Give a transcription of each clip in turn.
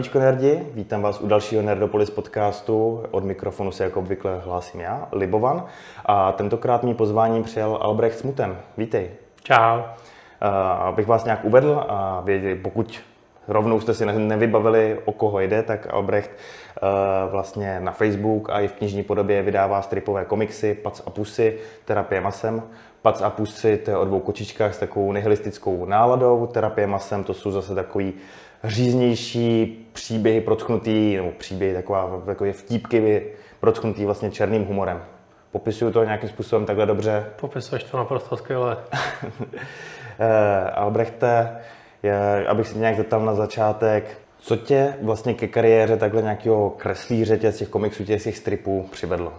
Zdravíčko nerdi, vítám vás u dalšího Nerdopolis podcastu. Od mikrofonu se jako obvykle hlásím já, Libovan. A tentokrát mi pozvání přijal Albrecht Smuten. Vítej. Čau. Abych vás nějak uvedl a věděli, pokud rovnou jste si nevybavili, o koho jde, tak Albrecht vlastně na Facebook a i v knižní podobě vydává stripové komiksy Pac a pusy, terapie masem. Pac a pusy, to je o dvou kočičkách s takovou nihilistickou náladou, terapie masem, to jsou zase takový říznější příběhy protchnutý, nebo příběhy taková, takové vtípky protchnutý vlastně černým humorem. Popisuju to nějakým způsobem takhle dobře? Popisuješ to naprosto skvěle. Eh, Albrechte, je, abych se nějak zeptal na začátek, co tě vlastně ke kariéře takhle nějakého kreslíře těch, těch komiksů, těch, těch stripů přivedlo?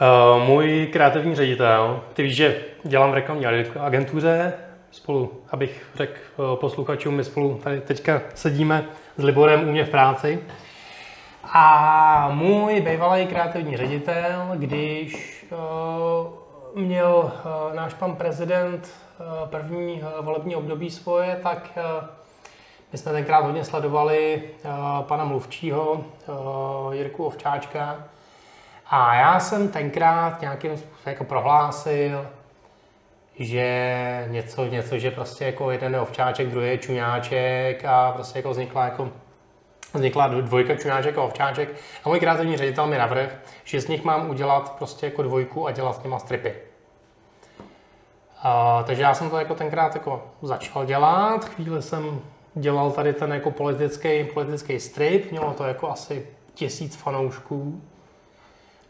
Uh, můj kreativní ředitel, ty víš, že dělám v reklamní agentuře, spolu, abych řekl uh, posluchačům, my spolu tady teďka sedíme s Liborem u mě v práci. A můj bývalý kreativní ředitel, když uh, měl uh, náš pan prezident uh, první volební období svoje, tak my jsme tenkrát hodně sledovali pana mluvčího Jirku Ovčáčka, a já jsem tenkrát nějakým způsobem jako prohlásil, že něco, něco, že prostě jako jeden je ovčáček, druhý je čuňáček a prostě jako vznikla jako vznikla dvojka čuňáček a ovčáček. A můj kreativní ředitel mi navrh, že z nich mám udělat prostě jako dvojku a dělat s nima stripy. A, takže já jsem to jako tenkrát jako začal dělat, chvíli jsem dělal tady ten jako politický, politický strip, mělo to jako asi tisíc fanoušků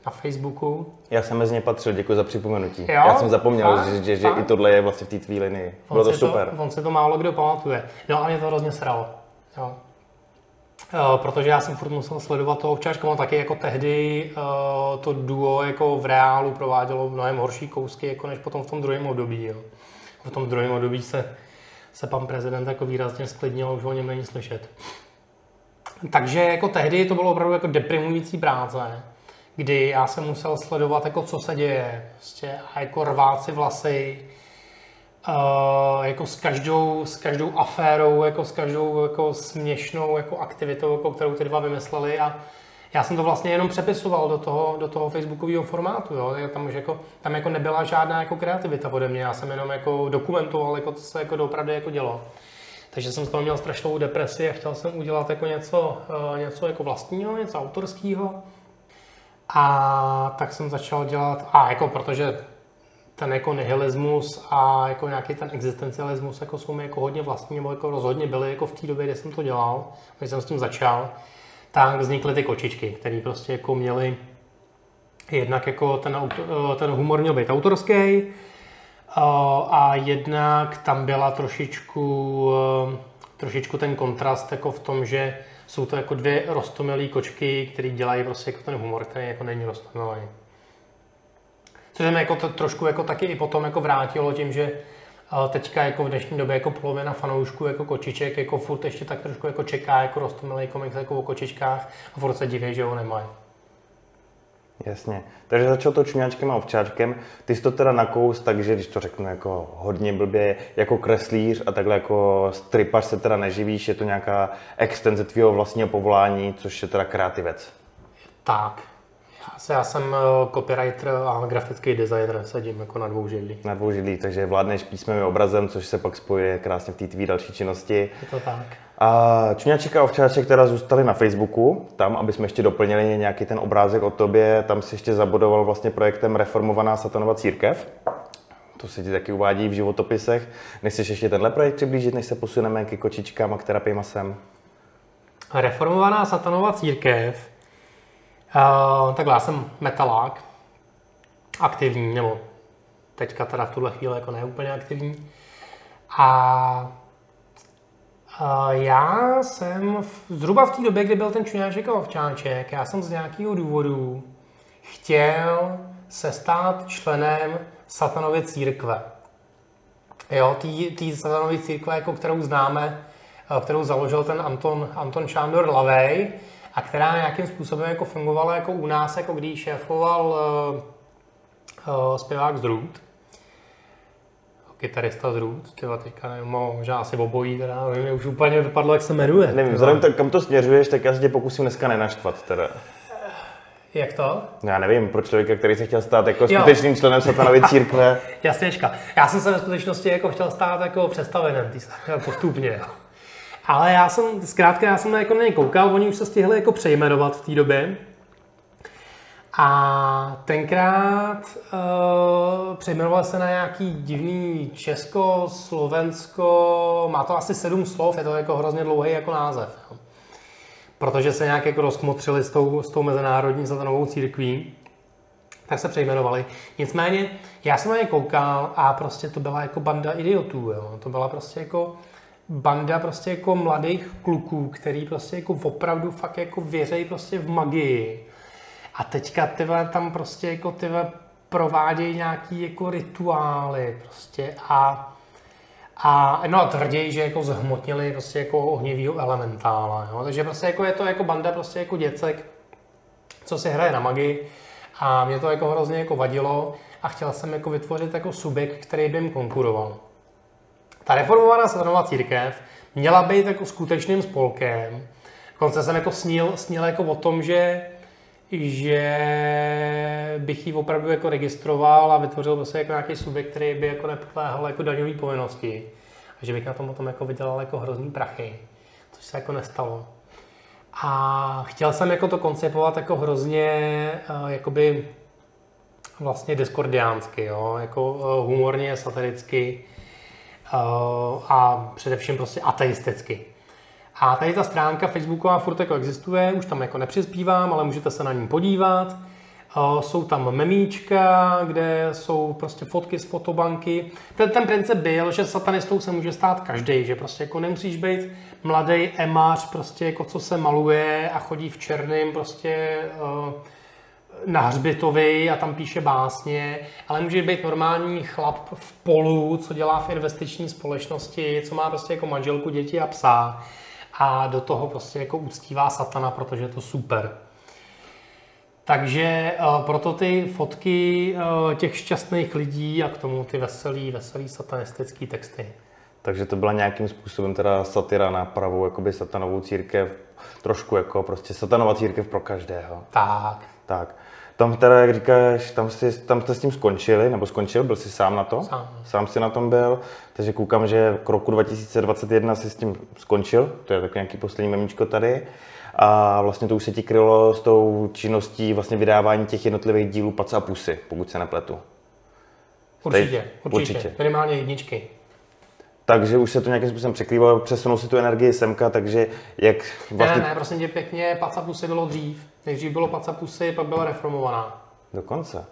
na Facebooku. Já jsem mezi ně patřil, děkuji za připomenutí. Jo? Já jsem zapomněl, fakt, že, že, že i tohle je vlastně v té tvý linii. Bylo to super. To, on si to málo kdo pamatuje. No a mě to hrozně sralo. Jo. Uh, protože já jsem furt musel sledovat toho ovčáčka, on taky jako tehdy uh, to duo jako v reálu provádělo mnohem horší kousky, jako než potom v tom druhém období. Jo. V tom druhém období se, se pan prezident jako výrazně sklidnil, už o něm není slyšet. Takže jako tehdy to bylo opravdu jako deprimující práce kdy já jsem musel sledovat, jako co se děje, prostě, a jako rvát si vlasy, uh, jako s každou, s každou aférou, jako s každou jako směšnou jako aktivitou, jako kterou ty dva vymysleli a já jsem to vlastně jenom přepisoval do toho, do toho facebookového formátu, jo. Tam, už jako, tam jako nebyla žádná jako kreativita ode mě, já jsem jenom jako dokumentoval, jako to se jako doopravdy jako dělo. Takže jsem z toho měl strašnou depresi a chtěl jsem udělat jako něco, uh, něco jako vlastního, něco autorského. A tak jsem začal dělat, a jako protože ten jako nihilismus a jako nějaký ten existencialismus jako jsou mi jako hodně vlastní, nebo jako rozhodně byly jako v té době, kdy jsem to dělal, když jsem s tím začal, tak vznikly ty kočičky, které prostě jako měly jednak jako ten, ten humor měl být autorský a jednak tam byla trošičku, trošičku ten kontrast jako v tom, že jsou to jako dvě rostomilé kočky, které dělají prostě jako ten humor, který jako není rostomilý. Což se jako to, trošku jako taky i potom jako vrátilo tím, že teďka jako v dnešní době jako polovina fanoušků jako kočiček jako furt ještě tak trošku jako čeká jako rostomilý komiks jako o kočičkách a furt se diví, že ho nemají. Jasně. Takže začal to čuňáčkem a ovčáčkem. Ty jsi to teda nakous, takže když to řeknu jako hodně blbě, jako kreslíř a takhle jako stripař se teda neživíš, je to nějaká extenze tvého vlastního povolání, což je teda kreativec. Tak. Já, já jsem eh, copywriter a grafický designer, sedím jako na dvou židlí. Na dvou židlí, takže vládneš písmem obrazem, což se pak spojuje krásně v té tvý další činnosti. Je to tak. A Čuňáček a Ovčáček teda zůstali na Facebooku, tam, aby jsme ještě doplnili nějaký ten obrázek o tobě, tam si ještě zabudoval vlastně projektem Reformovaná satanova církev. To se ti taky uvádí v životopisech. Nechceš ještě tenhle projekt přiblížit, než se posuneme k kočičkám a k terapii masem? Reformovaná satanova církev. Uh, takhle, já jsem metalák, aktivní, nebo teďka teda v tuhle chvíli jako neúplně aktivní. A já jsem v, zhruba v té době, kdy byl ten čuňáček a ovčáček, já jsem z nějakého důvodu chtěl se stát členem satanovy církve. Jo, té satanovy církve, jako kterou známe, eh, kterou založil ten Anton, Anton Šándor Lavej a která nějakým způsobem jako fungovala jako u nás, jako když šéfoval uh, uh, zpěvák z Růd kytarista z Roots, tyva teďka nevím, možná asi obojí, teda nevím, už úplně vypadlo, jak se jmenuje. Nevím, tyva. vzhledem to, kam to směřuješ, tak já se tě pokusím dneska nenaštvat teda. Jak to? Já nevím, pro člověka, který se chtěl stát jako Jo. skutečným členem satanovy církve. Jasněčka. Já jsem se ve skutečnosti jako chtěl stát jako představenem postupně. Ale já jsem, zkrátka, já jsem jako na ně koukal, oni už se stihli jako přejmenovat v té době. A tenkrát uh, přejmenoval se na nějaký divný Česko, Slovensko, má to asi sedm slov, je to jako hrozně dlouhý jako název. Jo. Protože se nějak jako rozkmotřili s tou, s tou mezinárodní satanovou církví tak se přejmenovali. Nicméně, já jsem na ně koukal a prostě to byla jako banda idiotů, jo. To byla prostě jako banda prostě jako mladých kluků, který prostě jako opravdu fakt jako věřejí prostě v magii. A teďka tyhle tam prostě jako tyhle provádějí nějaký jako rituály prostě a a no a tvrdí, že jako zhmotnili prostě jako ohnivýho elementála, jo? takže prostě jako je to jako banda prostě jako děcek, co si hraje na magii a mě to jako hrozně jako vadilo a chtěl jsem jako vytvořit jako subjekt, který by jim konkuroval. Ta reformovaná satanová církev měla být jako skutečným spolkem. Dokonce jsem jako snil, snil jako o tom, že že bych ji opravdu jako registroval a vytvořil prostě jako nějaký subjekt, který by jako nepodléhal jako daňové povinnosti. A že bych na tom potom jako vydělal jako hrozný prachy, což se jako nestalo. A chtěl jsem jako to koncipovat jako hrozně uh, jakoby vlastně diskordiánsky, jo? jako uh, humorně, satiricky a především prostě ateisticky. A tady ta stránka Facebooková furt jako existuje, už tam jako nepřispívám, ale můžete se na ní podívat. Uh, Jsou tam memíčka, kde jsou prostě fotky z fotobanky. Ten, ten princip byl, že satanistou se může stát každý, že prostě jako nemusíš být mladý emář, prostě jako co se maluje a chodí v černém prostě uh, na hřbitovi a tam píše básně, ale může být normální chlap v polu, co dělá v investiční společnosti, co má prostě jako manželku, děti a psa a do toho prostě jako uctívá satana, protože je to super. Takže uh, proto ty fotky uh, těch šťastných lidí a k tomu ty veselý, veselý satanistický texty. Takže to byla nějakým způsobem teda satira na pravou jakoby satanovou církev, trošku jako prostě satanová církev pro každého. Tak. Tak. Tam teda, jak říkáš, tam, jsi, tam jste s tím skončili, nebo skončil, byl jsi sám na to? Sám. Sám jsi na tom byl, takže koukám, že k roku 2021 jsi s tím skončil, to je tak nějaký poslední memíčko tady. A vlastně to už se ti krylo s tou činností vlastně vydávání těch jednotlivých dílů Pac a Pusy, pokud se nepletu. Určitě, určitě, určitě. určitě. Minimálně jedničky. Takže už se to nějakým způsobem překrývalo, přesunul si tu energii semka, takže jak vlastně... ne, ne, prosím tě pěkně, Pacapusy bylo dřív. Nejdřív bylo Pacapusy, pak byla reformovaná. Dokonce.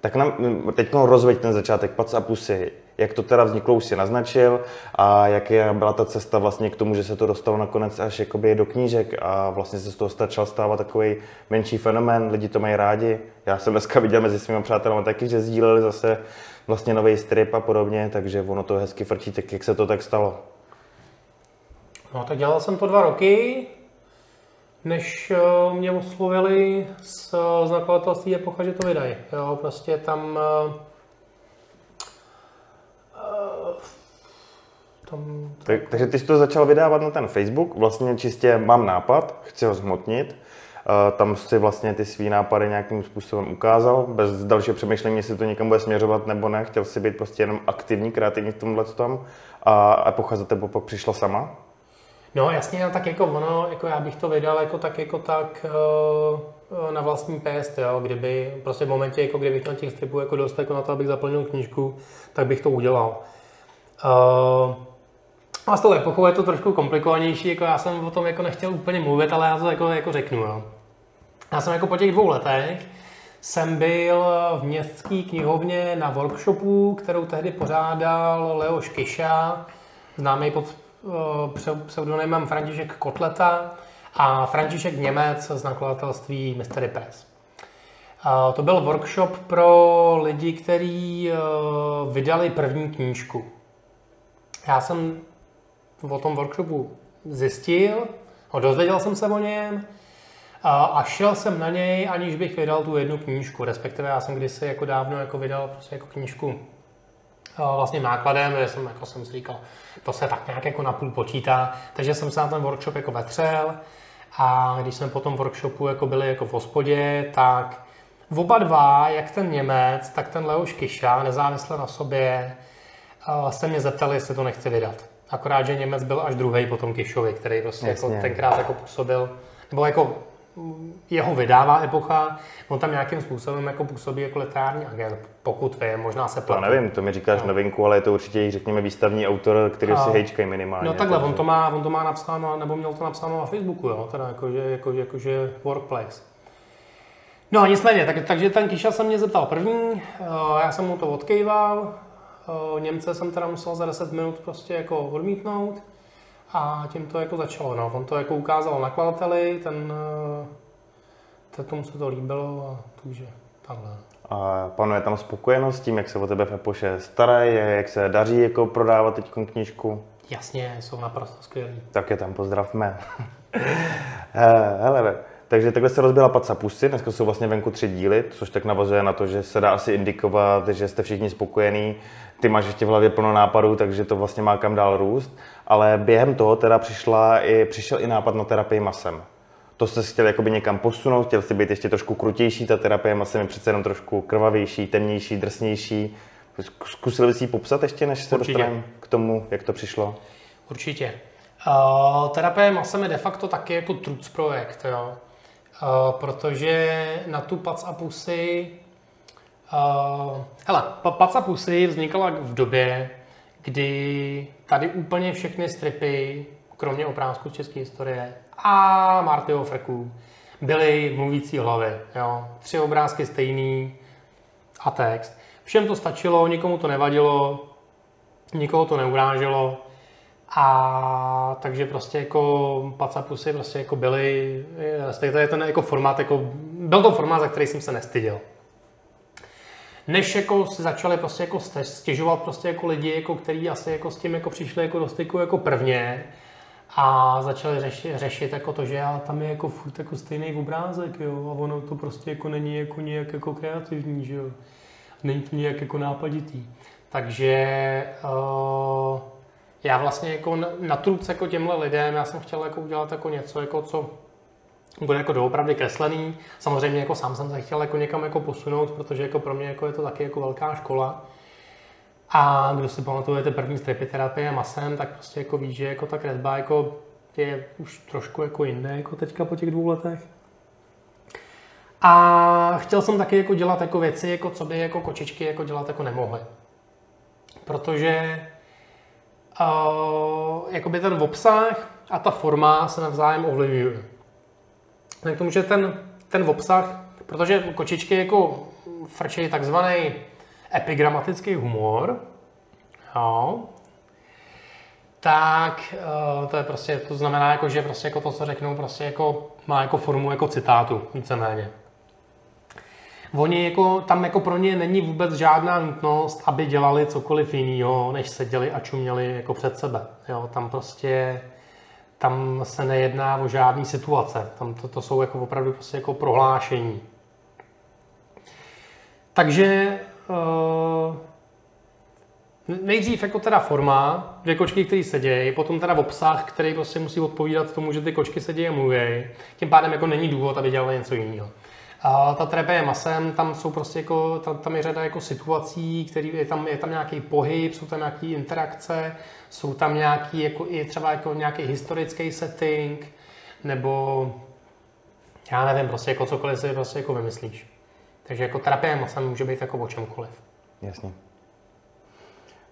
Tak nám teď rozveď ten začátek Pac a Pusy. Jak to teda vzniklo, už si naznačil a jak je, byla ta cesta vlastně k tomu, že se to dostalo nakonec až jakoby do knížek a vlastně se z toho začal stávat takový menší fenomén, lidi to mají rádi. Já jsem dneska viděl mezi svými přáteli taky, že sdíleli zase vlastně nový strip a podobně, takže ono to hezky frčí, tak jak se to tak stalo? No tak dělal jsem to dva roky, než eh, mě oslovili z, z nakladatelství Epocha, že to vydají. Jo, prostě tam... eh, eh, tam Tak, takže ty jsi to začal vydávat na ten Facebook, vlastně čistě mám nápad, chci ho zhmotnit. Eh, Tam si vlastně ty svý nápady nějakým způsobem ukázal, bez dalšího přemýšlení, jestli to někam bude směřovat nebo ne. Chtěl si být prostě jenom aktivní, kreativní v tomhle tom. A epocha za tebou pak přišla sama. No jasně, no, tak jako ono, jako já bych to vydal jako tak, jako tak uh, na vlastní pěst, jo, kdyby, prostě v momentě, jako kdybych měl těch stripů jako dost jako na to, abych zaplnil knížku, tak bych to udělal. A s tou epochou je to trošku komplikovanější, jako já jsem o tom jako nechtěl úplně mluvit, ale já to jako, jako řeknu, jo. Já jsem jako po těch dvou letech jsem byl v městské knihovně na workshopu, kterou tehdy pořádal Leoš Kiša, známý pod eh, pse- pseudonymem František Kotleta a František Němec z nakladatelství Mystery Press. To byl workshop pro lidi, kteří eh, vydali první knížku. Já jsem o tom workshopu zjistil, no, dozvěděl jsem se o něm a, a šel jsem na něj, aniž bych vydal tu jednu knížku, respektive já jsem kdysi jako dávno jako vydal prostě jako knížku vlastně nákladem, že jsem, jako jsem si říkal, to se tak nějak jako napůl počítá, takže jsem se na ten workshop jako vetřel. A když jsme po tom workshopu jako byli jako v hospodě, tak oba dva, jak ten Němec, tak ten Leoš Kiša, nezávisle na sobě, se mě zeptali, jestli to nechci vydat. Akorát, že Němec byl až druhý po tom Kišovi, který prostě jako tenkrát jako působil, nebo jako jeho vydává epocha, on tam nějakým způsobem jako působí jako literární agent, pokud vím, možná se platu. To nevím, to mi říkáš no. novinku, ale je to určitě, řekněme, výstavní autor, který a... si hejčkej minimálně. No takhle, on to, má, on to má napsáno, nebo měl to napsáno na Facebooku, jo, teda jakože, jakože, jakože workplace. No nicméně, tak, takže ten Kiša se mě zeptal první, eh, já jsem mu to odkejval, eh, Němce jsem teda musel za 10 minut prostě jako odmítnout a tím to jako začalo. No. On to jako ukázal nakladateli, ten, eh, ten tomu se to líbilo a takže takhle. A panuje tam spokojenost s tím, jak se o tebe v Epoše starají, jak se daří jako prodávat teď knížku? Jasně, jsou naprosto skvělí. Tak je tam pozdravme. Eh, hele, takže takhle se rozbila Paca Pusy, dneska jsou vlastně venku tři díly, což tak navazuje na to, že se dá asi indikovat, že jste všichni spokojení. Ty máš ještě v hlavě plno nápadů, takže to vlastně má kam dál růst. Ale během toho teda přišla i, přišel i nápad na terapii masem. To jste chtěl jakoby někam posunout, chtěl jsi být ještě trošku krutější, ta terapie masem je přece jenom trošku krvavější, temnější, drsnější. Zkusil bys ji popsat ještě, než se dostaneme k tomu, jak to přišlo? Určitě. Uh, terapie masem je de facto taky jako truc projekt, jo. Uh, protože na tu pac a pusy Uh, hele, Pac a pusy vznikala v době, kdy tady úplně všechny stripy, kromě oprázku z české historie a Martyho Freku, byly mluvící hlavy. Jo? Tři obrázky stejný a text. Všem to stačilo, nikomu to nevadilo, nikoho to neuráželo. A takže prostě jako pacapusy prostě jako byly, respektive ten jako formát, jako, byl to formát, za který jsem se nestyděl než jako se začali prostě jako stěžovat prostě jako lidi, jako který asi jako s tím jako přišli jako do styku jako prvně a začali řešit, řešit jako to, že tam je jako furt jako stejný obrázek, jo, a ono to prostě jako není jako nějak jako kreativní, že jo. Není to nějak jako nápaditý. Takže uh, já vlastně jako na, na truc jako těmhle lidem, já jsem chtěl jako udělat jako něco, jako co bude jako doopravdy kreslený. Samozřejmě jako sám jsem se chtěl jako někam jako posunout, protože jako pro mě jako je to taky jako velká škola. A kdo si pamatujete první stripy terapie masem, tak prostě jako ví, že jako ta kresba jako je už trošku jako jiné jako teďka po těch dvou letech. A chtěl jsem taky jako dělat jako věci, jako co by jako kočičky jako dělat jako nemohly. Protože uh, jakoby ten obsah a ta forma se navzájem ovlivňují k tomu, že ten, ten obsah, protože kočičky jako frčí takzvaný epigramatický humor, jo, tak eh, to je prostě, to znamená, jako, že prostě jako to, co řeknou, prostě jako má jako formu jako citátu, víceméně. Oni jako, tam jako pro ně není vůbec žádná nutnost, aby dělali cokoliv jiného, než seděli a čuměli jako před sebe. Jo, tam prostě tam se nejedná o žádné situace. Tam to, to jsou jako opravdu prostě jako prohlášení. Takže uh, nejdřív jako teda forma, dvě kočky, které sedějí, potom teda obsah, který prostě musí odpovídat tomu, že ty kočky sedějí a mluví. Tím pádem jako není důvod, aby dělali něco jiného. A ta trepe je masem, tam jsou prostě jako, tam, tam je řada jako situací, který, je, tam, je tam nějaký pohyb, jsou tam nějaké interakce, jsou tam nějaký, jako, i třeba jako nějaký historický setting, nebo já nevím, prostě jako cokoliv si prostě jako vymyslíš. Takže jako terapie masem může být jako o čemkoliv. Jasně.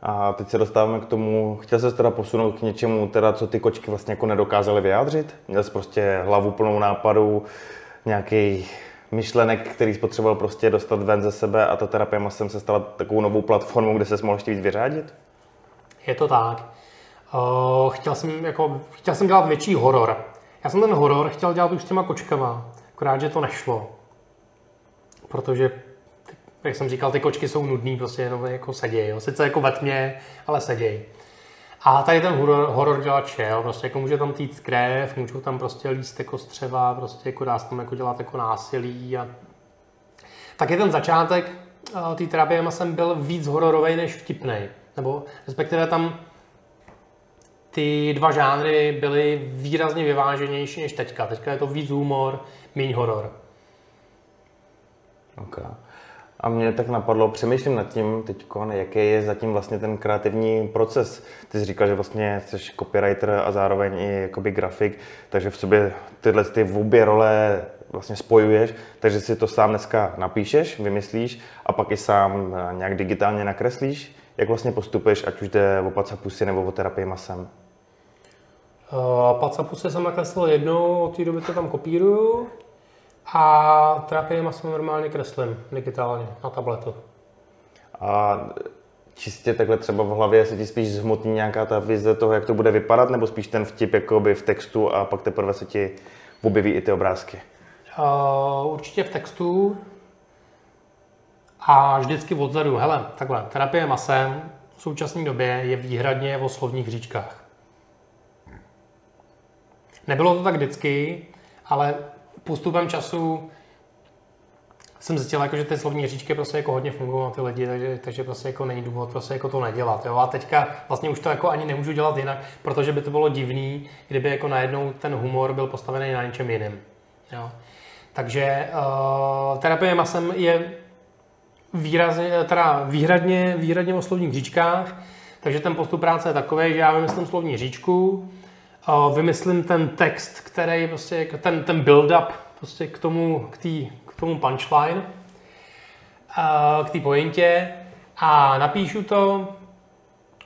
A teď se dostáváme k tomu, chtěl se teda posunout k něčemu, teda, co ty kočky vlastně jako nedokázaly vyjádřit? Měl jsi prostě hlavu plnou nápadů, nějaký myšlenek, který spotřeboval prostě dostat ven ze sebe a ta terapie masem se stala takovou novou platformou, kde se mohl ještě víc vyřádit? Je to tak. Uh, chtěl, jsem, jako, chtěl jsem dělat větší horor. Já jsem ten horor chtěl dělat už s těma kočkama, akorát, že to nešlo. Protože, jak jsem říkal, ty kočky jsou nudný, prostě jenom jako sedějí. Sice jako ve tmě, ale sedějí. A tady ten horor, horor dělat šel, prostě jako může tam týct krev, můžou tam prostě líst jako střeva, prostě jako dá se tam jako dělat jako násilí a tak je ten začátek uh, té terapie masem byl víc hororový než vtipný. Nebo respektive tam ty dva žánry byly výrazně vyváženější než teďka. Teďka je to víc humor, méně horor. Okay. A mě tak napadlo, přemýšlím nad tím teď, jaký je zatím vlastně ten kreativní proces. Ty jsi říkal, že vlastně jsi copywriter a zároveň i jakoby grafik, takže v sobě tyhle ty obě role vlastně spojuješ, takže si to sám dneska napíšeš, vymyslíš a pak i sám eh, nějak digitálně nakreslíš. Jak vlastně postupuješ, ať už jde o pacapusy nebo o terapii masem? Uh, pacapusy jsem nakreslil jednou, od té doby to tam kopíruju. A terapie masem normálně kreslím digitálně na tabletu. A čistě takhle třeba v hlavě se ti spíš zhmotní nějaká ta vize toho, jak to bude vypadat, nebo spíš ten vtip jakoby v textu a pak teprve se ti objeví i ty obrázky? Uh, určitě v textu a vždycky odzadu. Hele, takhle, terapie masem v současné době je výhradně o slovních říčkách. Nebylo to tak vždycky, ale postupem času jsem zjistil, jako, že ty slovní říčky prostě jako hodně fungují na ty lidi, takže, takže prostě jako není důvod prostě jako to nedělat. Jo? A teďka vlastně už to jako ani nemůžu dělat jinak, protože by to bylo divný, kdyby jako najednou ten humor byl postavený na něčem jiném. Takže uh, terapie masem je výrazně, teda výhradně, výhradně o slovních říčkách, takže ten postup práce je takový, že já vymyslím slovní říčku, vymyslím ten text, který prostě, ten, ten build-up prostě k tomu, k, tý, k tomu punchline, k té pointě a napíšu to,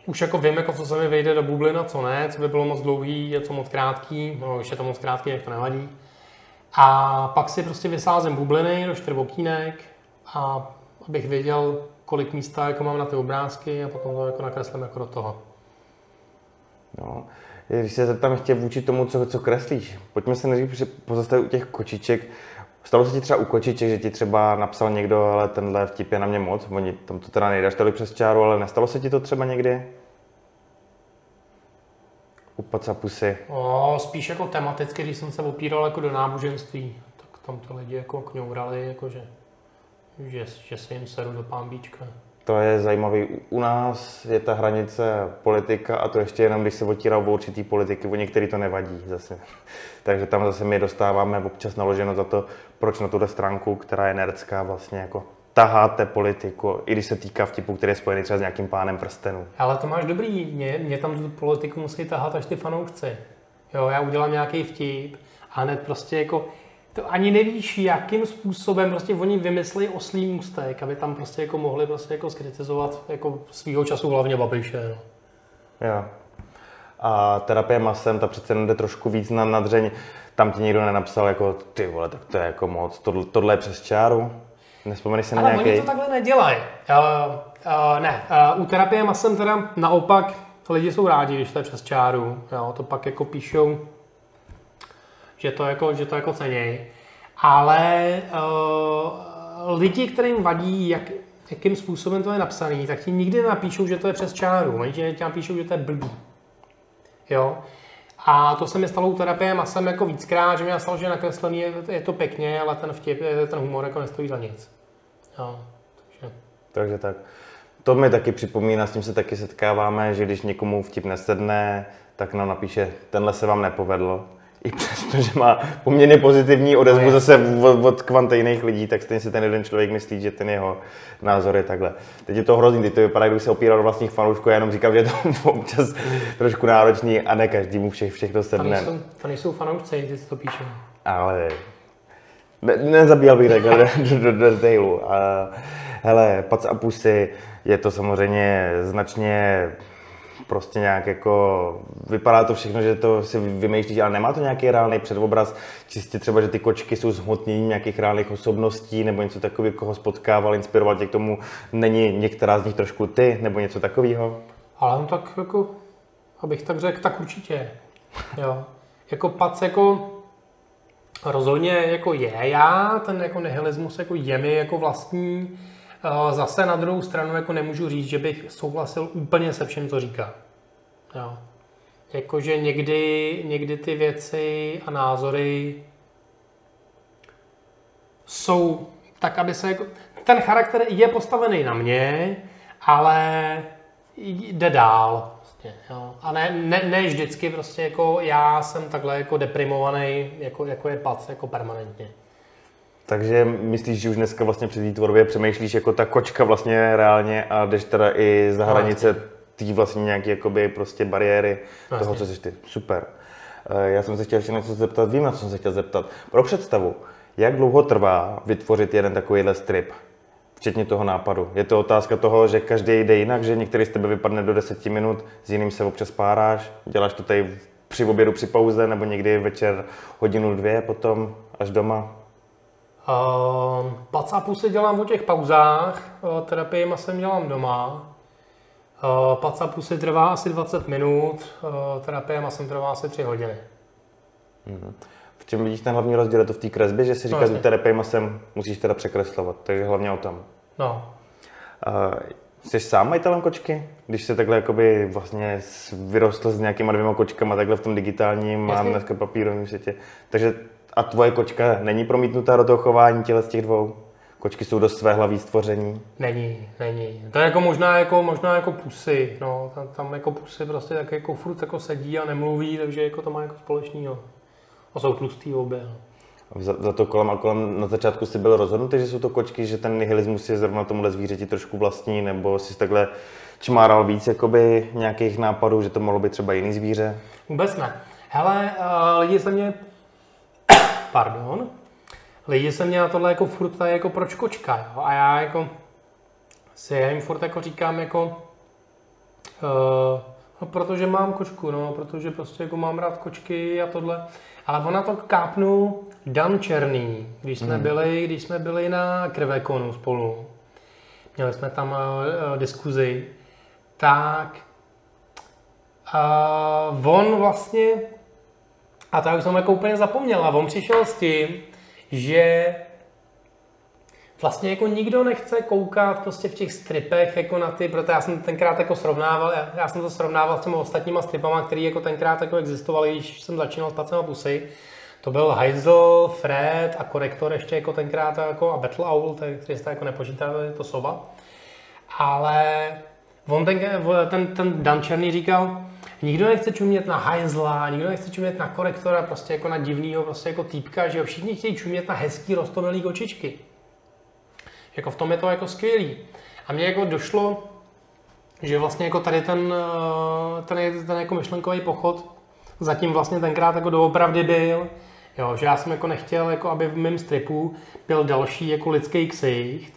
už jako vím, jako co se mi vejde do bublina, co ne, co by bylo moc dlouhý, je co moc krátký, no už je to moc krátký, jak to nevadí. A pak si prostě vysázím bubliny do čtyřbokínek a abych věděl, kolik místa jako mám na ty obrázky a potom to jako nakreslím jako do toho. No, když se zeptám ještě vůči tomu, co, co kreslíš, pojďme se nejdřív pozastavit u těch kočiček. Stalo se ti třeba u kočiček, že ti třeba napsal někdo, ale tenhle vtip je na mě moc, oni tam to teda nejdaš tolik přes čáru, ale nestalo se ti to třeba někdy? U pacapusy. O, spíš jako tematicky, když jsem se opíral jako do náboženství, tak tam to lidi jako kňourali, jako že, že, že se jim seru do pámbíčka. To je zajímavý. U nás je ta hranice politika a to ještě jenom, když se otírá o určitý politiky, o některý to nevadí zase. Takže tam zase my dostáváme občas naloženo za to, proč na tuhle stránku, která je nerdská, vlastně jako taháte politiku, i když se týká vtipu, který je spojený třeba s nějakým pánem prstenů. Ale to máš dobrý, mě, mě tam tu politiku musí tahat až ty fanoušci. Jo, já udělám nějaký vtip a hned prostě jako to ani nevíš, jakým způsobem prostě oni vymyslí oslý můstek, aby tam prostě jako mohli prostě jako skritizovat jako svýho času hlavně Babiše. No. Jo. A terapie masem, ta přece jde trošku víc na nadřeň. Tam ti nikdo nenapsal jako, ty vole, tak to je jako moc, tohle, tohle je přes čáru. Nespomeneš si na Ale nějaký? oni to takhle nedělají. Uh, uh, ne, uh, u terapie masem teda naopak lidi jsou rádi, když to je přes čáru. Jo, to pak jako píšou, že to jako, že to jako ceněj. Ale uh, lidi, kterým vadí, jak, jakým způsobem to je napsaný, tak ti nikdy nenapíšou, že to je přes čáru. Oni ti napíšou, že to je blbý. Jo? A to se mi stalo u terapie masem jako víckrát, že mi stalo, že nakreslený je, je to pěkně, ale ten vtip, ten humor jako nestojí za nic. Jo, takže. Takže tak. To mi taky připomíná, s tím se taky setkáváme, že když někomu vtip nesedne, tak nám napíše, tenhle se vám nepovedl. I přesto, že má poměrně pozitivní odezvu No, zase od, od kvanta jiných lidí, tak stejně si ten jeden člověk myslí, že ten jeho názor je takhle. Teď je to hrozný, teď to vypadá, kdyby se opíral do vlastních fanoušků, já jenom říkám, že je to občas trošku náročný a ne každému všech, všechno To sedne. nejsou, to nejsou fanoušci, ty to píšou. Ale ne, nezabíjel bych takhle do, do, do detailu. A, hele, Pac a pusy, je to samozřejmě značně prostě nějak jako, vypadá to všechno, že to si vymýšlíš, ale nemá to nějaký reálný předobraz, čistě třeba, že ty kočky jsou zhmotnění nějakých reálných osobností, nebo něco takového, koho spotkával, inspiroval tě k tomu, není některá z nich trošku ty, nebo něco takového? Ale no tak jako, abych tak řekl, tak určitě. Jo. Jako pac jako rozhodně jako je já, ten jako nihilismus jako je mi jako vlastní. Eh, Zase na druhou stranu jako nemůžu říct, že bych souhlasil úplně se vším, co říká. Jo. Jakože někdy, někdy ty věci a názory jsou tak, aby se jako... ten charakter je postavený na mě, ale jde dál. Prostě, jo. A ne, ne, ne, vždycky prostě jako já jsem takhle jako deprimovaný, jako, jako je pac, jako permanentně. Takže myslíš, že už dneska vlastně při té tvorbě přemýšlíš jako ta kočka vlastně reálně a jdeš teda i za hranice té vlastně nějaké jakoby prostě bariéry no, toho, co jsi ty. Super. Eh, já jsem se chtěl ještě něco zeptat, vím, na co jsem se chtěl zeptat. Pro představu, jak dlouho trvá vytvořit jeden takovýhle strip? Včetně toho nápadu. Je to otázka toho, že každý jde jinak, že některý z tebe vypadne do 10 minut, s jiným se občas páráš, děláš to tady při obědu, při pauze, nebo někdy večer hodinu, dvě, potom až doma? Uh, pacápu se dělám o těch pauzách, uh, terapii jsem dělám doma. Uh, pacápu si trvá asi 20 minut, uh, terapie jsem trvá asi 3 hodiny. Hmm. V čem vidíš ten hlavní rozdíl? Je to v té kresbě, že si říkáš, no, že terapii masem musíš teda překreslovat, takže hlavně o tom. No. Uh, jsi sám majitelem kočky? Když se takhle jakoby vlastně vyrostl s nějakýma dvěma kočkama takhle v tom digitálním, mám dneska papírovém světě. Takže a tvoje kočka není promítnutá do toho chování těle z těch dvou? Kočky jsou dost své hlaví stvoření. Není, není. To je jako možná jako, možná jako pusy, no. Tam, tam jako pusy prostě tak jako furt jako sedí a nemluví, takže jako to má jako společného. A jsou tlustý obě, no. Za, za, to kolem a kolem na začátku si byl rozhodnutý, že jsou to kočky, že ten nihilismus je zrovna tomuhle zvířeti trošku vlastní, nebo si takhle čmáral víc jakoby nějakých nápadů, že to mohlo být třeba jiný zvíře? Vůbec ne. Hele, uh, lidi se mě pardon, lidi se mě na tohle jako furt ptají jako proč kočka, jo? a já jako si já jim furt jako říkám jako uh, no, protože mám kočku, no, protože prostě jako mám rád kočky a tohle, ale ona to kápnul Dan Černý, když jsme, mm. byli, když jsme byli na Krvekonu spolu, měli jsme tam uh, diskuzi, tak uh, on vlastně a to já už jsem jako úplně zapomněl. A on přišel s tím, že vlastně jako nikdo nechce koukat prostě v těch stripech jako na ty, protože já jsem tenkrát jako srovnával, já, já jsem to srovnával s těmi ostatníma stripama, které jako tenkrát jako existovaly, když jsem začínal s Pacem a Pusy. To byl Heisel, Fred a korektor ještě jako tenkrát jako a Battle Owl, který jste jako nepočítali, to sova. Ale on ten, ten, ten Dan Černý říkal, Nikdo nechce čumět na hajzla, nikdo nechce čumět na korektora, prostě jako na divného prostě jako týpka, že jo, všichni chtějí čumět na hezký rostomilý kočičky. Jako v tom je to jako skvělý. A mně jako došlo, že vlastně jako tady ten, eh, ten, ten jako myšlenkový pochod zatím vlastně tenkrát jako doopravdy byl, jo, že já jsem jako nechtěl, jako aby v mém stripu byl další jako lidský ksicht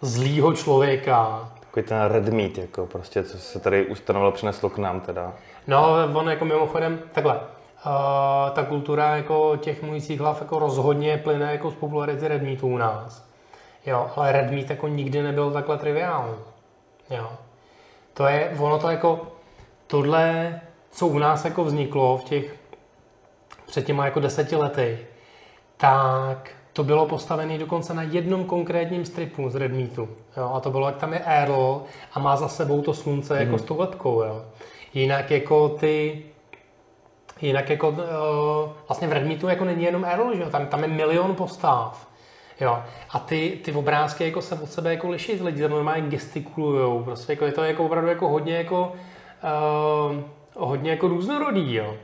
zlýho člověka, takový ten red meat, jako prostě, co se tady ustanovilo, přineslo k nám teda. No, on jako mimochodem, takhle, uh, ta kultura jako těch mluvících hlav jako rozhodně plyne jako z popularity red meatu u nás. Jo, ale red meat jako nikdy nebyl takhle triviální. Jo. To je, ono to jako, tohle, co u nás jako vzniklo v těch před těma jako deseti lety, tak to bylo postavené dokonce na jednom konkrétním stripu z Redmeatu. Jo? A to bylo, jak tam je Earl a má za sebou to slunce mm. jako mhm. s tou lepkou. Jo? Jinak jako ty Jinak jako uh, vlastně v Redmeatu jako není jenom Earl, že jo? Tam, tam je milion postav. Jo. A ty, ty obrázky jako se od sebe jako liší, lidi tam normálně gestikulujou. Prostě jako je to jako opravdu jako hodně jako uh, hodně jako různorodý, jo.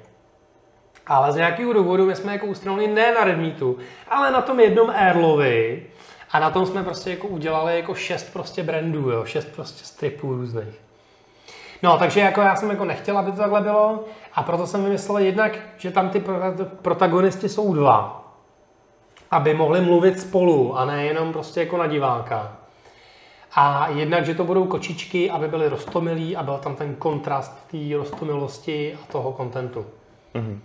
Ale z nějakého důvodu my jsme jako ustanovili ne na Redmeetu, ale na tom jednom Airlovi a na tom jsme prostě jako udělali jako šest prostě brandů, jo, šest prostě stripů různých. No, takže jako já jsem jako nechtěl, aby to takhle bylo a proto jsem vymyslel jednak, že tam ty protagonisti jsou dva, aby mohli mluvit spolu a ne jenom prostě jako na diváka. A jednak, že to budou kočičky, aby byly rostomilí a byl tam ten kontrast té rostomilosti a toho kontentu. Mm-hmm.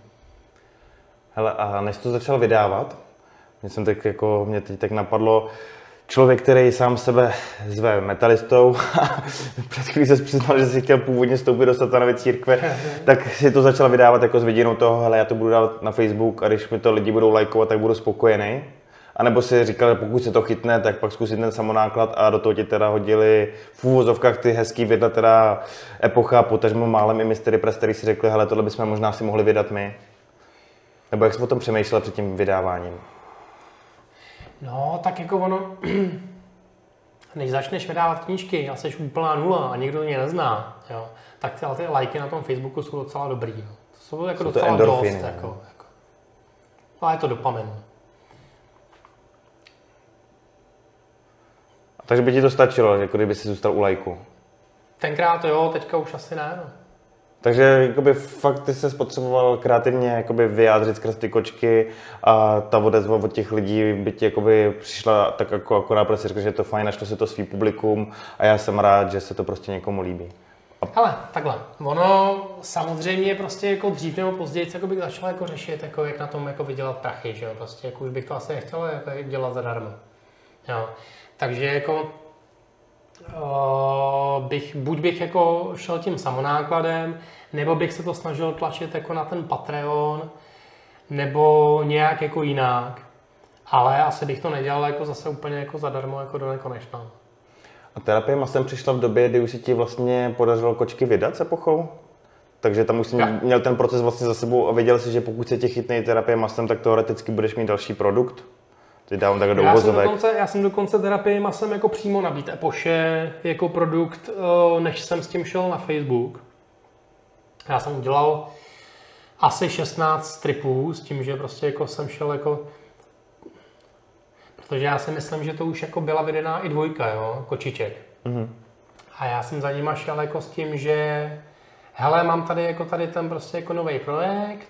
Hele, a než to začal vydávat, mě, jsem tak jako, mě teď tak napadlo, člověk, který sám sebe zve metalistou, před chvílí se přiznal, že si chtěl původně stoupit do satanovy církve, tak si to začal vydávat jako s vidinou toho, hele, já to budu dávat na Facebook a když mi to lidi budou lajkovat, tak budu spokojený. A nebo si říkal, že pokud se to chytne, tak pak zkusit ten samonáklad a do toho ti teda hodili v úvozovkách ty hezký vědla, teda epocha, potažmo málem i Mystery Press, který si řekli, hele, tohle bychom možná si mohli vydat my. Nebo jak jsi o tom přemýšlel před tím vydáváním? No, tak jako ono, než začneš vydávat knížky a jsi úplná nula a nikdo mě nezná, jo, tak ty, ale ty lajky na tom Facebooku jsou docela dobrý. Jo. To jsou jako Jsou to docela endorfiny, dost. no. Jako, jako. Ale je to dopamin. Takže by ti to stačilo, jako kdyby si zůstal u lajku. Tenkrát jo, teďka už asi ne. No. Takže jakoby fakt ty se spotřeboval kreativně jakoby vyjádřit skrz ty kočky a ta odezva od těch lidí by ti jakoby přišla tak jako akorát prostě řekl, že je to fajn, našlo si to svý publikum a já jsem rád, že se to prostě někomu líbí. Hele, takhle. Ono samozřejmě prostě jako dřív nebo později jako bych začal jako řešit, jako jak na tom jako vydělat prachy, že jo? Prostě jako už bych to asi nechtěl jako dělat zadarmo. Jo. Takže jako bych, buď bych jako šel tím samonákladem, nebo bych se to snažil tlačit jako na ten Patreon, nebo nějak jako jinak. Ale asi bych to nedělal jako zase úplně jako zadarmo, jako do nekonečna. A terapie masem přišla v době, kdy už si ti vlastně podařilo kočky vydat s epochou? Takže tam už jsi měl ten proces vlastně za sebou a věděl si, že pokud se tě chytne terapie masem, tak teoreticky budeš mít další produkt? Teď dávám takhle do Já jsem, dokonce, já jsem dokonce terapii masem jako přímo nabít Epoše jako produkt, eh, než jsem s tím šel na Facebook. Já jsem udělal asi 16 stripů s tím, že prostě jako jsem šel jako protože já si myslím, že to už jako byla vydaná i dvojka, jo, kočiček. Mhm. A já jsem za nima šel jako s tím, že hele, mám tady jako tady ten prostě jako nový projekt,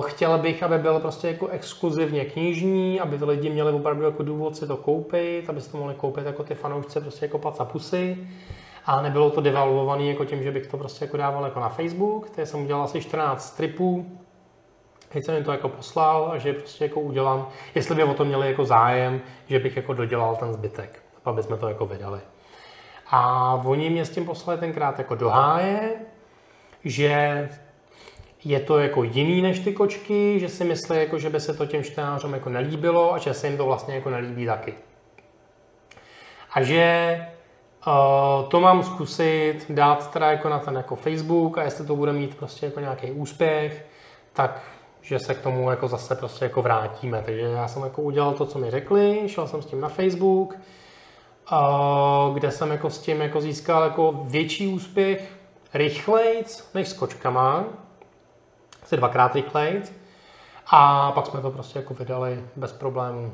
chtěl bych, aby byl prostě jako exkluzivně knižní, aby to lidi měli opravdu jako důvod si to koupit, aby si to mohli koupit jako ty fanoušci prostě jako pac a pusy. A nebylo to devalvované jako tím, že bych to prostě jako dával jako na Facebook, takže jsem udělal asi 14 stripů, Teď jsem jim to jako poslal a že prostě jako udělám, jestli by o to měli jako zájem, že bych jako dodělal ten zbytek, aby jsme to jako vydali. A oni mě s tím poslali tenkrát jako do háje, že je to jako jiný než ty kočky, že si myslí, jako, že by se to těm čtenářům jako nelíbilo a že se jim to vlastně jako nelíbí taky. A že uh, to mám zkusit dát teda jako na ten jako Facebook a jestli to bude mít prostě jako nějaký úspěch, tak že se k tomu jako zase prostě jako vrátíme. Takže já jsem jako udělal to, co mi řekli, šel jsem s tím na Facebook, uh, kde jsem jako s tím jako získal jako větší úspěch rychlejc než s kočkama, asi dvakrát rychlejc. A pak jsme to prostě jako vydali bez problémů.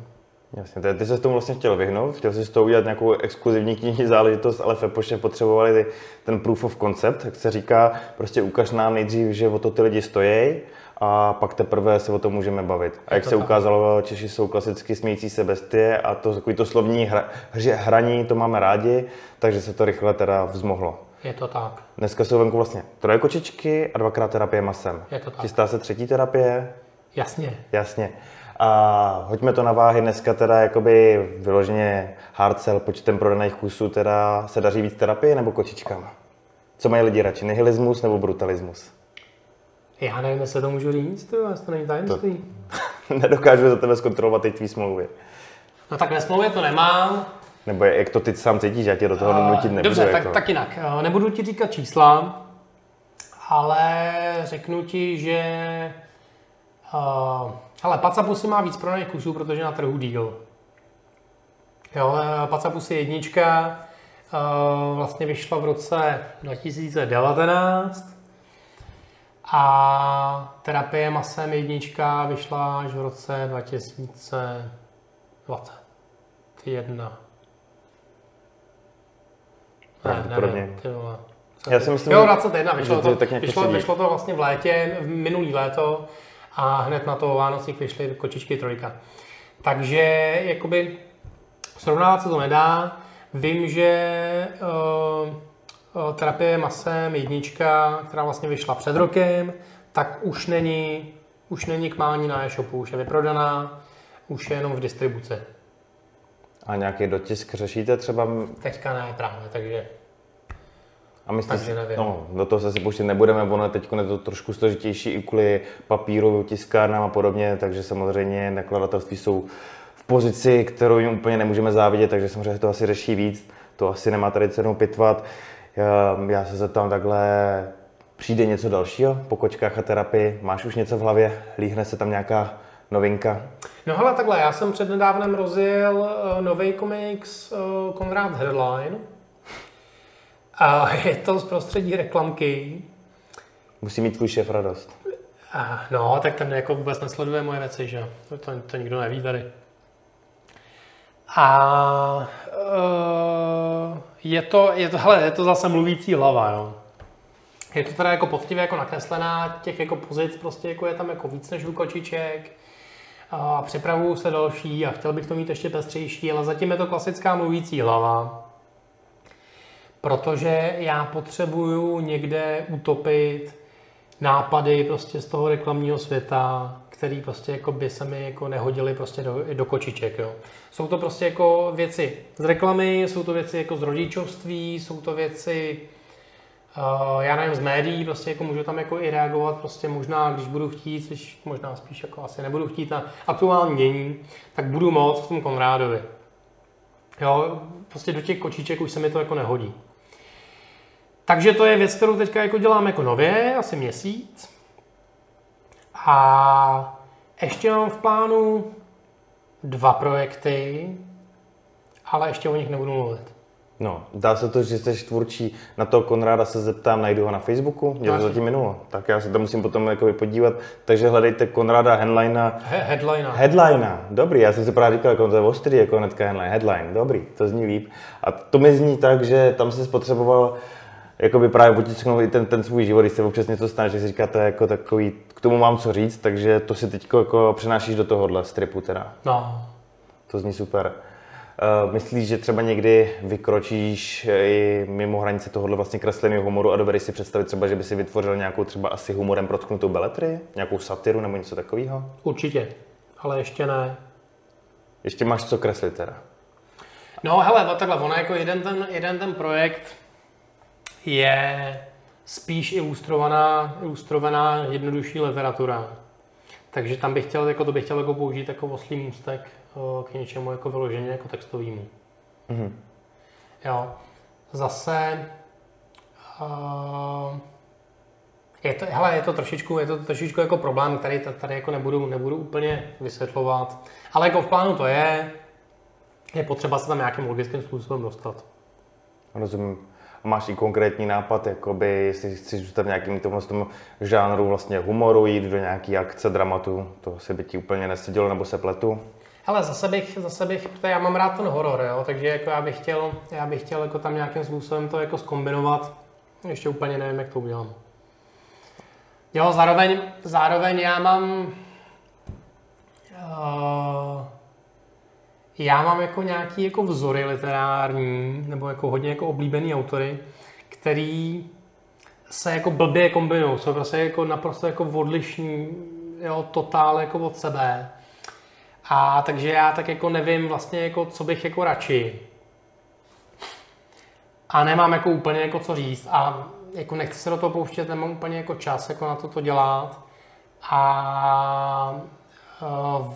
Jasně, ty, ty se tomu vlastně chtěl vyhnout, chtěl jsi z toho udělat nějakou exkluzivní knižní záležitost, ale v Epoše potřebovali ty, ten proof of concept, jak se říká, prostě ukaž nám nejdřív, že o to ty lidi stojí a pak teprve se o tom můžeme bavit. A jak se tak. ukázalo, Češi jsou klasicky smějící se bestie a to takový to slovní hra, hře, hraní, to máme rádi, takže se to rychle teda vzmohlo. Je to tak. Dneska jsou venku vlastně troje kočičky a dvakrát terapie masem. Je to tak. Chystá se třetí terapie, Jasně. Jasně. A hoďme to na váhy dneska teda jakoby vyloženě hard sell počtem prodaných kusů teda se daří víc terapie nebo kočičkám? Co mají lidi radši, nihilismus nebo brutalismus? Já nevím, jestli to můžu říct, to, to není tajemství. Nedokážu za tebe zkontrolovat teď tvý smlouvy. No tak ve smlouvě to nemám. Nebo jak to ty sám cítíš, já tě do toho nutit nebudu. Dobře, tak, jako. tak jinak. Eh, Nebudu ti říkat čísla, ale řeknu ti, že uh, hele, Pacapusy má víc prodaných kusů, protože na trhu díl. Jo, Pacapusy jednička uh, vlastně vyšla v roce 2019 a terapie masem jednička vyšla až v roce 2021. Pravděpodobně. nevím. Já si myslím, jo, že- 21, že vyšlo to tak vyšlo, vyšlo to vlastně v létě, v minulý léto a hned na to Vánocích vyšly kočičky trojka. Takže jakoby srovnávat se to nedá. Vím, že uh, terapie masem jednička, která vlastně vyšla před rokem, tak už není, už není k mání na e-shopu, už je vyprodaná, už je jenom v distribuci. A nějaký dotisk řešíte třeba? Teďka ne právě, takže A Takže nevím. no, do toho se si pouštět nebudeme, ono teď je to trošku složitější i kvůli papíru, tiskárnám a podobně, takže samozřejmě nakladatelství jsou v pozici, kterou jim úplně nemůžeme závidět, takže samozřejmě to asi řeší víc, to asi nemá tady cenu pitvat. Já, já se zeptám takhle, přijde něco dalšího po kočkách a terapii? Máš už něco v hlavě? Líhne se tam nějaká novinka? No hele, takhle, já jsem před nedávnem rozjel uh, nový komiks uh, Konrad Headline. A je to z prostředí reklamky. Musí mít tvůj šéf radost. A, no, tak ten jako vůbec nesleduje moje věci, že to, to, to nikdo neví tady. A uh, je to, je to, hele, je to zase mluvící hlava, jo. Je to teda jako poctivě jako nakreslená, těch jako pozic prostě jako je tam jako víc než u kočiček. A připravuju se další a chtěl bych to mít ještě pestřejší, ale zatím je to klasická mluvící hlava. Protože já potřebuju někde utopit nápady prostě z toho reklamního světa, který prostě jako by se mi jako nehodily prostě do, do kočiček. Jo. Jsou to prostě jako věci z reklamy, jsou to věci jako z rodičovství, jsou to věci Uh, já nevím, z médií, prostě jako můžu tam jako i reagovat, prostě možná, když budu chtít, když možná spíš jako asi nebudu chtít na aktuální dění, tak budu moc v tom Konrádovi. Jo, prostě do těch kočiček už se mi to jako nehodí. Takže to je věc, kterou teďka jako dělám jako nově, asi měsíc. A ještě mám v plánu dva projekty, ale ještě o nich nebudu mluvit. No, dá se to, že jsi tvůrčí. Na to Konráda se zeptám, najdu ho na Facebooku, mě to zatím minulo. Tak já se tam musím potom jako podívat. Takže hledejte Konráda Headlina. He- headlina. Headlina, dobrý, já jsem si právě říkal, jako to je ostrý, jako hnedka headline. Headline, dobrý, to zní líp. A to mi zní tak, že tam se spotřeboval jakoby právě potisknout i ten, ten svůj život, když se občas něco stane, že si říkáte jako takový, k tomu mám co říct, takže to si teď jako přenášíš do tohohle stripu teda. No. To zní super. Uh, myslíš, že třeba někdy vykročíš i mimo hranice tohohle vlastně kresleného humoru a dovedeš si představit třeba, že by si vytvořil nějakou třeba asi humorem protknutou beletry, nějakou satiru nebo něco takového? Určitě, ale ještě ne. Ještě máš co kreslit teda? No hele, takhle, ono jako jeden ten, jeden ten projekt je spíš ilustrovaná, ilustrovaná jednodušší literatura. Takže tam bych chtěl, jako to bych chtěl jako použít jako oslý můstek eh, k něčemu jako vyloženě jako textovému. Mm-hmm. Jo. Zase uh, je to, hele, je to trošičku, je to trošičku jako problém, který tady jako nebudu, nebudu úplně vysvětlovat. Ale jako v plánu to je, je potřeba se tam nějakým logickým způsobem dostat. Rozumím. Máš i konkrétní nápad, jakoby, jestli chceš zůstat v nějakým tomhle tom žánru vlastně humoru, jít do nějaký akce, dramatu, to se by ti úplně nesedělo, nebo se pletu? Hele, zase bych, zase bych, protože já mám rád ten horor, jo, takže jako já bych chtěl, já bych chtěl jako tam nějakým způsobem to jako skombinovat. Ještě úplně nevím, jak to udělám. Jo, zároveň, zároveň já mám, uh, já mám jako nějaký jako vzory literární, nebo jako hodně jako oblíbený autory, který se jako blbě kombinují, jsou prostě jako naprosto jako odlišní, jo, totál jako od sebe. A takže já tak jako nevím vlastně jako, co bych jako radši. A nemám jako úplně jako co říct a jako nechci se do toho pouštět, nemám úplně jako čas jako na to to dělat. A uh,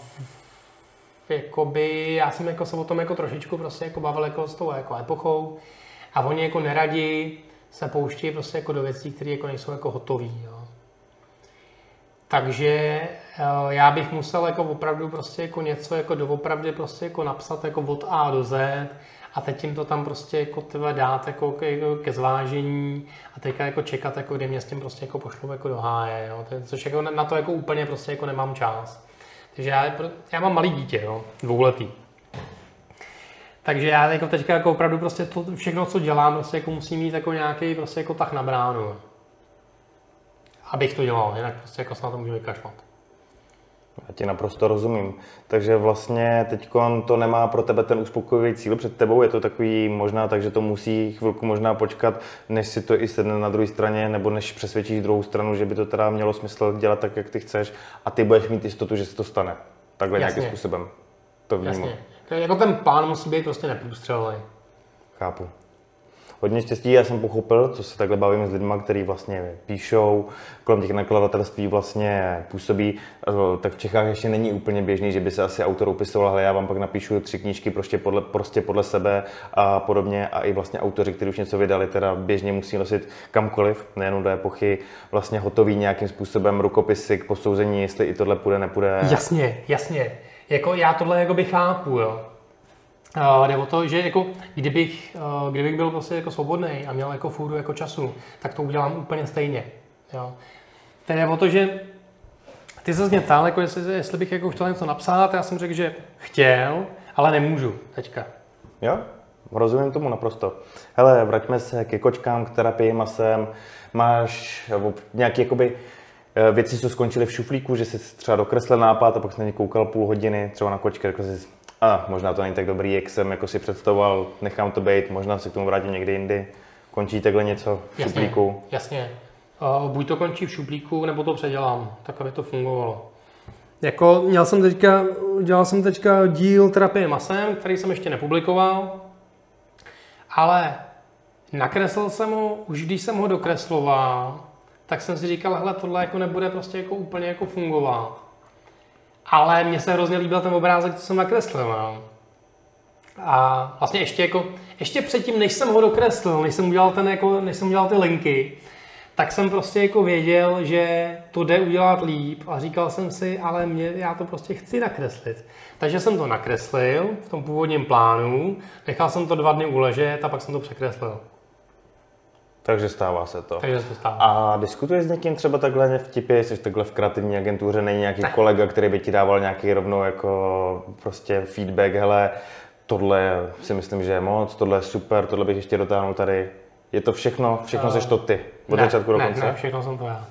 jakoby, já jsem jako se o tom jako trošičku prostě jako bavil jako s tou jako epochou a oni jako neradi se pouští prostě jako do věcí, které jako nejsou jako hotové. Takže já bych musel jako opravdu prostě jako něco jako doopravdy prostě jako napsat jako od A do Z a teď jim to tam prostě jako dát jako ke, jako ke zvážení a teďka jako čekat, jako kdy mě s tím prostě jako pošlu jako do háje, jo. což jako na to jako úplně prostě jako nemám čas. Takže já, já mám malý dítě, jo, dvouletý. Takže já jako teďka jako opravdu prostě to všechno, co dělám, prostě jako musím mít jako nějaký prostě jako tak na bránu. Abych to dělal, jinak prostě jako se na to můžu vykašlat. Já ti naprosto rozumím. Takže vlastně teď to nemá pro tebe ten uspokojivý cíl před tebou, je to takový možná tak, že to musí chvilku možná počkat, než si to i sedne na druhé straně, nebo než přesvědčíš druhou stranu, že by to teda mělo smysl dělat tak, jak ty chceš a ty budeš mít jistotu, že se to stane. Takhle Jasně. nějakým způsobem. To vnímám. Jasně. Jako ten plán musí být prostě neprůstřelný. Chápu. Hodně štěstí, já jsem pochopil, co se takhle bavím s lidmi, kteří vlastně píšou, kolem těch nakladatelství vlastně působí, tak v Čechách ještě není úplně běžný, že by se asi autor upisoval, ale já vám pak napíšu tři knížky prostě podle, prostě podle sebe a podobně a i vlastně autoři, kteří už něco vydali, teda běžně musí nosit kamkoliv, nejenom do epochy, vlastně hotový nějakým způsobem rukopisy k posouzení, jestli i tohle půjde, nepůjde. Jasně, jasně. Jako já tohle jako by chápu, jo. Uh, jde o to, že jako, kdybych, uh, kdybych byl prostě jako svobodný a měl jako fůru jako času, tak to udělám úplně stejně. Jo. Tedy o to, že ty se mě ptal, jako jestli, jestli, bych jako chtěl něco napsat, já jsem řekl, že chtěl, ale nemůžu teďka. Jo, rozumím tomu naprosto. Hele, vraťme se ke kočkám, k terapii masem. Máš nějaké jakoby, eh, věci, co skončily v šuflíku, že jsi třeba dokreslil nápad a pak jsi na ně koukal půl hodiny, třeba na kočky, řekl jsi, a možná to není tak dobrý, jak jsem jako si představoval, nechám to být, možná se k tomu vrátím někdy jindy. Končí takhle něco v jasně, šuplíku? Jasně. Uh, buď to končí v šuplíku, nebo to předělám, tak aby to fungovalo. Jako měl jsem teďka, dělal jsem teďka díl terapie masem, který jsem ještě nepublikoval, ale nakreslil jsem ho, už když jsem ho dokresloval, tak jsem si říkal, hele, tohle jako nebude prostě jako úplně jako fungovat. Ale mně se hrozně líbil ten obrázek, co jsem nakreslil. No. A vlastně ještě, jako, ještě předtím, než jsem ho dokreslil, než jsem udělal, ten, jako, než jsem udělal ty linky, tak jsem prostě jako věděl, že to jde udělat líp a říkal jsem si, ale mě, já to prostě chci nakreslit. Takže jsem to nakreslil v tom původním plánu, nechal jsem to dva dny uležet a pak jsem to překreslil. Takže stává se to. Takže se to stává. A diskutuješ s někým třeba takhle vtipě, jsi takhle v kreativní agentuře, není nějaký ne. kolega, který by ti dával nějaký rovnou jako prostě feedback, hele, tohle si myslím, že je moc, tohle je super, tohle bych ještě dotáhnul tady. Je to všechno, všechno uh, seš to ty, od ne, začátku do konce? Ne, všechno jsem to já.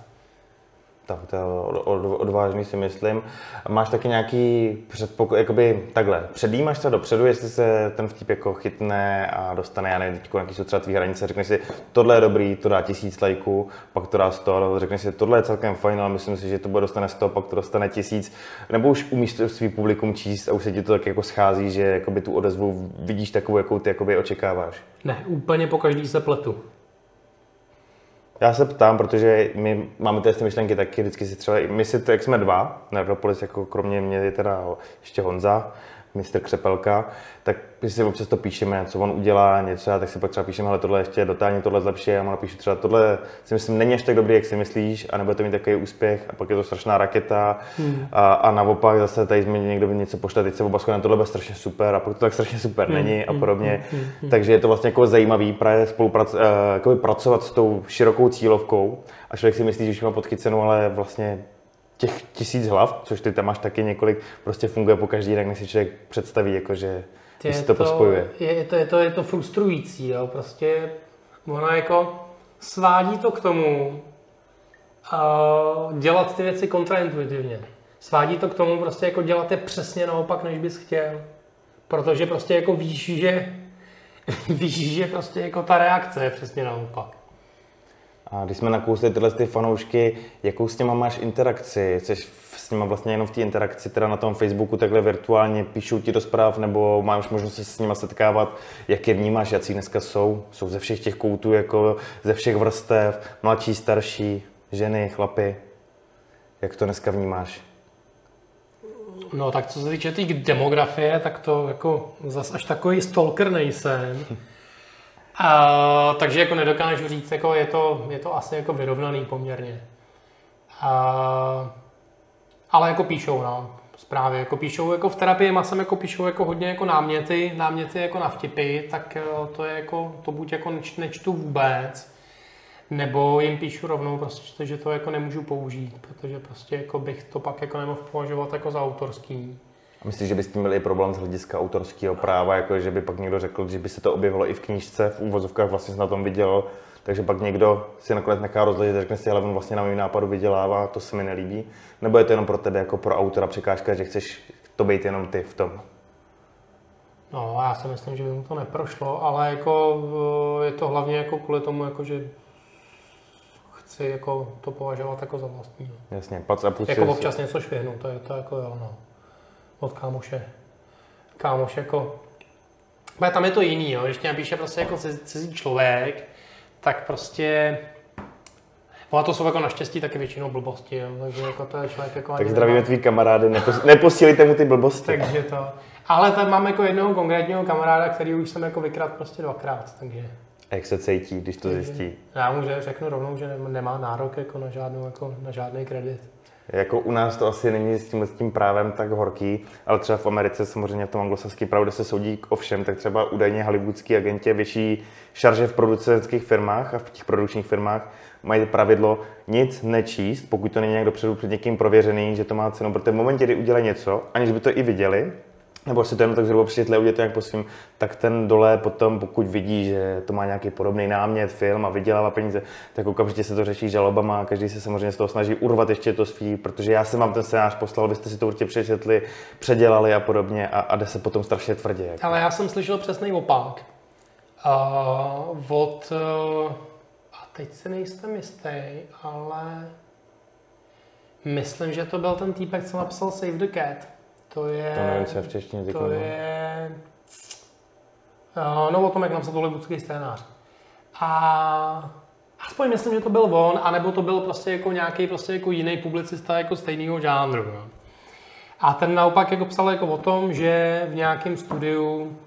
Tak to je odvážný si myslím. Máš taky nějaký předpok- jakoby takhle, předjímáš se dopředu, jestli se ten vtip jako chytne a dostane, já nevím, teď jaký jsou třeba hranice, řekneš si, tohle je dobrý, to dá tisíc lajků, pak to dá sto, řekneš si, tohle je celkem fajn, ale myslím si, že to bude dostane sto, pak to dostane tisíc, nebo už umíš svý publikum číst a už se ti to tak jako schází, že jakoby tu odezvu vidíš takovou, jakou ty jakoby očekáváš. Ne, úplně po každý se pletu. Já se ptám, protože my máme ty myšlenky taky, vždycky si třeba, my si, jak jsme dva, Nerdopolis, jako kromě mě je teda ještě Honza, mistr Křepelka, tak my si občas to píšeme, co on udělá, něco, a tak si pak třeba píšeme, ale tohle ještě dotáhně, tohle zlepší, a on napíše třeba tohle si myslím není až tak dobrý, jak si myslíš, a nebo to mít takový úspěch, a pak je to strašná raketa, hmm. a, a, naopak zase tady změní někdo by něco pošle, teď se oba shodneme, tohle bude strašně super, a pak to tak strašně super hmm. není a hmm. podobně. Hmm. Hmm. hmm. Takže je to vlastně jako zajímavý právě spolupracovat, uh, pracovat s tou širokou cílovkou, a člověk si myslí, že už má podchycenou, ale vlastně těch tisíc hlav, což ty tam máš taky několik, prostě funguje po každý jinak, než si člověk představí, jako že je si to, to pospojuje. Je, je, to, je, to, je to frustrující, jo? prostě ono jako svádí to k tomu uh, dělat ty věci kontraintuitivně. Svádí to k tomu prostě jako dělat je přesně naopak, než bys chtěl. Protože prostě jako víš, že víš, že prostě jako ta reakce je přesně naopak. A když jsme nakousli tyhle ty fanoušky, jakou s těma máš interakci? Jsi s nimi vlastně jenom v té interakci, teda na tom Facebooku takhle virtuálně, píšou ti do zpráv, nebo máš možnost se s nimi setkávat? Jak je vnímáš, jaký dneska jsou? Jsou ze všech těch koutů, jako ze všech vrstev, mladší, starší, ženy, chlapy? Jak to dneska vnímáš? No tak co se týče té demografie, tak to jako zas až takový stalker nejsem. A, takže jako nedokážu říct, jako je, to, je to asi jako vyrovnaný poměrně. A, ale jako píšou, no, zprávy, jako píšou, jako v terapii masem jako píšou jako hodně jako náměty, náměty jako na vtipy, tak eh, to je jako, to buď jako neč, nečtu vůbec, nebo jim píšu rovnou prostě, že to jako nemůžu použít, protože prostě jako bych to pak jako nemohl považovat jako za autorský. Myslíš, že by s tím byl i problém z hlediska autorského práva, jako že by pak někdo řekl, že by se to objevilo i v knížce, v úvozovkách vlastně na tom viděl, takže pak někdo si nakonec nechá rozležet a řekne si, ale on vlastně na mém nápadu vydělává, to se mi nelíbí. Nebo je to jenom pro tebe jako pro autora překážka, že chceš to být jenom ty v tom? No, já si myslím, že by mu to neprošlo, ale jako eh, je to hlavně jako kvůli tomu, jako že chci jako to považovat jako za vlastní. No. Jasně, pac a Jako občas něco švihnu, to je to jako jo, no od kámoše. Kámoš jako Ale tam je to jiný, jo. když tě napíše prostě jako cizí člověk, tak prostě No a to jsou jako naštěstí taky většinou blbosti, jo. takže jako to je člověk jako Tak zdravíme tvý kamarády, nepos, neposílejte mu ty blbosti. takže to. Ale tam mám jako jednoho konkrétního kamaráda, který už jsem jako vykrát prostě dvakrát, takže. A jak se cítí, když to zjistí? Já mu řeknu rovnou, že nemá nárok jako na, žádnou, jako na žádný kredit. Jako u nás to asi není s tím, s tím právem tak horký, ale třeba v Americe, samozřejmě v tom anglosaském právu, kde se soudí o všem, tak třeba údajně hollywoodský agenti větší šarže v producentských firmách a v těch produkčních firmách mají pravidlo nic nečíst, pokud to není někdo dopředu před někým prověřený, že to má cenu, protože v momentě, kdy udělají něco, aniž by to i viděli, nebo si to jenom tak zhruba přečetli a udělat jak po svým, tak ten dole potom, pokud vidí, že to má nějaký podobný námět, film a vydělává peníze, tak okamžitě se to řeší žalobama a každý se samozřejmě z toho snaží urvat ještě to svý, protože já jsem vám ten scénář poslal, vy jste si to určitě přečetli, předělali a podobně a, a jde se potom strašně tvrdě. Jako. Ale já jsem slyšel přesný opak. Uh, od, uh, a teď se nejsem jistý, ale myslím, že to byl ten týpek, co napsal Save the Cat to je... To nevím, co je v češtině To je... Uh, no o tom, jak napsat hollywoodský scénář. A aspoň myslím, že to byl on, anebo to byl prostě jako nějaký prostě jako jiný publicista jako stejného žánru. No. A ten naopak jako psal jako o tom, že v nějakém studiu,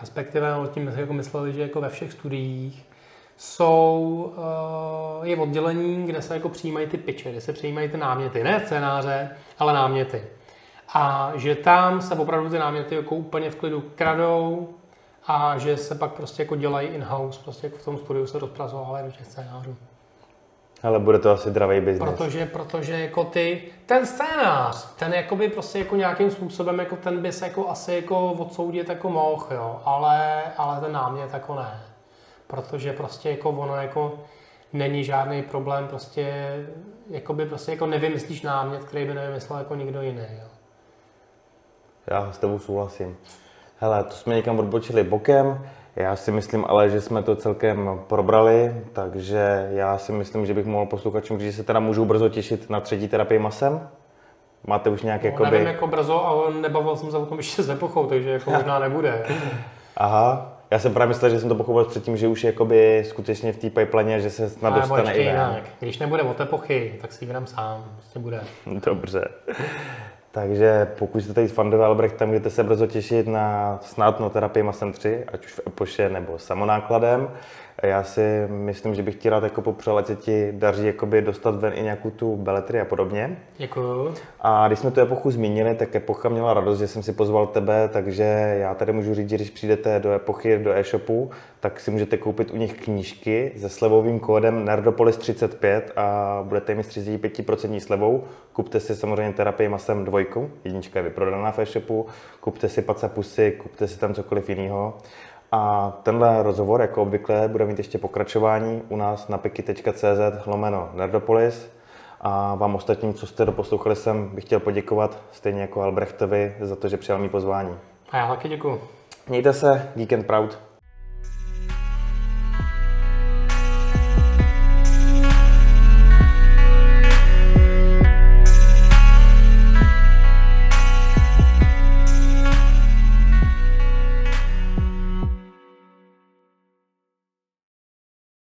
respektive o tím jako mysleli, že jako ve všech studiích, jsou, uh, je oddělení, kde se jako přijímají ty pitche, kde se přijímají ty náměty, ne scénáře, ale náměty. A že tam se opravdu ty náměty jako úplně v klidu kradou a že se pak prostě jako dělají in-house, prostě jako v tom studiu se rozpracovávají do těch scénářů. Ale bude to asi dravý biznis. Protože, protože jako ty, ten scénář, ten jakoby prostě jako nějakým způsobem, jako ten by se jako asi jako odsoudit jako mohl, jo, ale, ale ten námět jako ne. Protože prostě jako ono jako není žádný problém, prostě jakoby prostě jako nevymyslíš námět, který by nevymyslel jako nikdo jiný, jo. Já s tebou souhlasím. Hele, to jsme někam odbočili bokem. Já si myslím ale, že jsme to celkem probrali, takže já si myslím, že bych mohl posluchačům říct, že se teda můžou brzo těšit na třetí terapii masem. Máte už nějaké no, jakoby... Nevím, jako brzo, ale nebavil jsem se o tom ještě s epochou, takže jako možná nebude. Aha, já jsem právě myslel, že jsem to pochopil předtím, že už je jakoby skutečně v té pipeline, že se snad dostane i jinak. Když nebude od epochy, tak si ji sám, prostě bude. Dobře. Takže pokud jste tady fandové Albrechta, můžete se brzo těšit na snad no terapii Masem 3, ať už v Epoše nebo samonákladem. Já si myslím, že bych ti rád jako popřál, ať se ti daří jakoby dostat ven i nějakou tu beletry a podobně. Děkuju. A když jsme tu epochu zmínili, tak epocha měla radost, že jsem si pozval tebe, takže já tady můžu říct, že když přijdete do epochy, do e-shopu, tak si můžete koupit u nich knížky se slevovým kódem Nerdopolis35 a budete mít 35% slevou. Kupte si samozřejmě terapii masem dvojku, jednička je vyprodaná v e-shopu, kupte si pacapusy, kupte si tam cokoliv jiného. A tenhle rozhovor, jako obvykle, bude mít ještě pokračování u nás na piky.cz lomeno Nerdopolis. A vám ostatním, co jste doposlouchali jsem, bych chtěl poděkovat, stejně jako Albrechtovi, za to, že přijal mý pozvání. A já taky děkuji. Mějte se, Geek and Proud.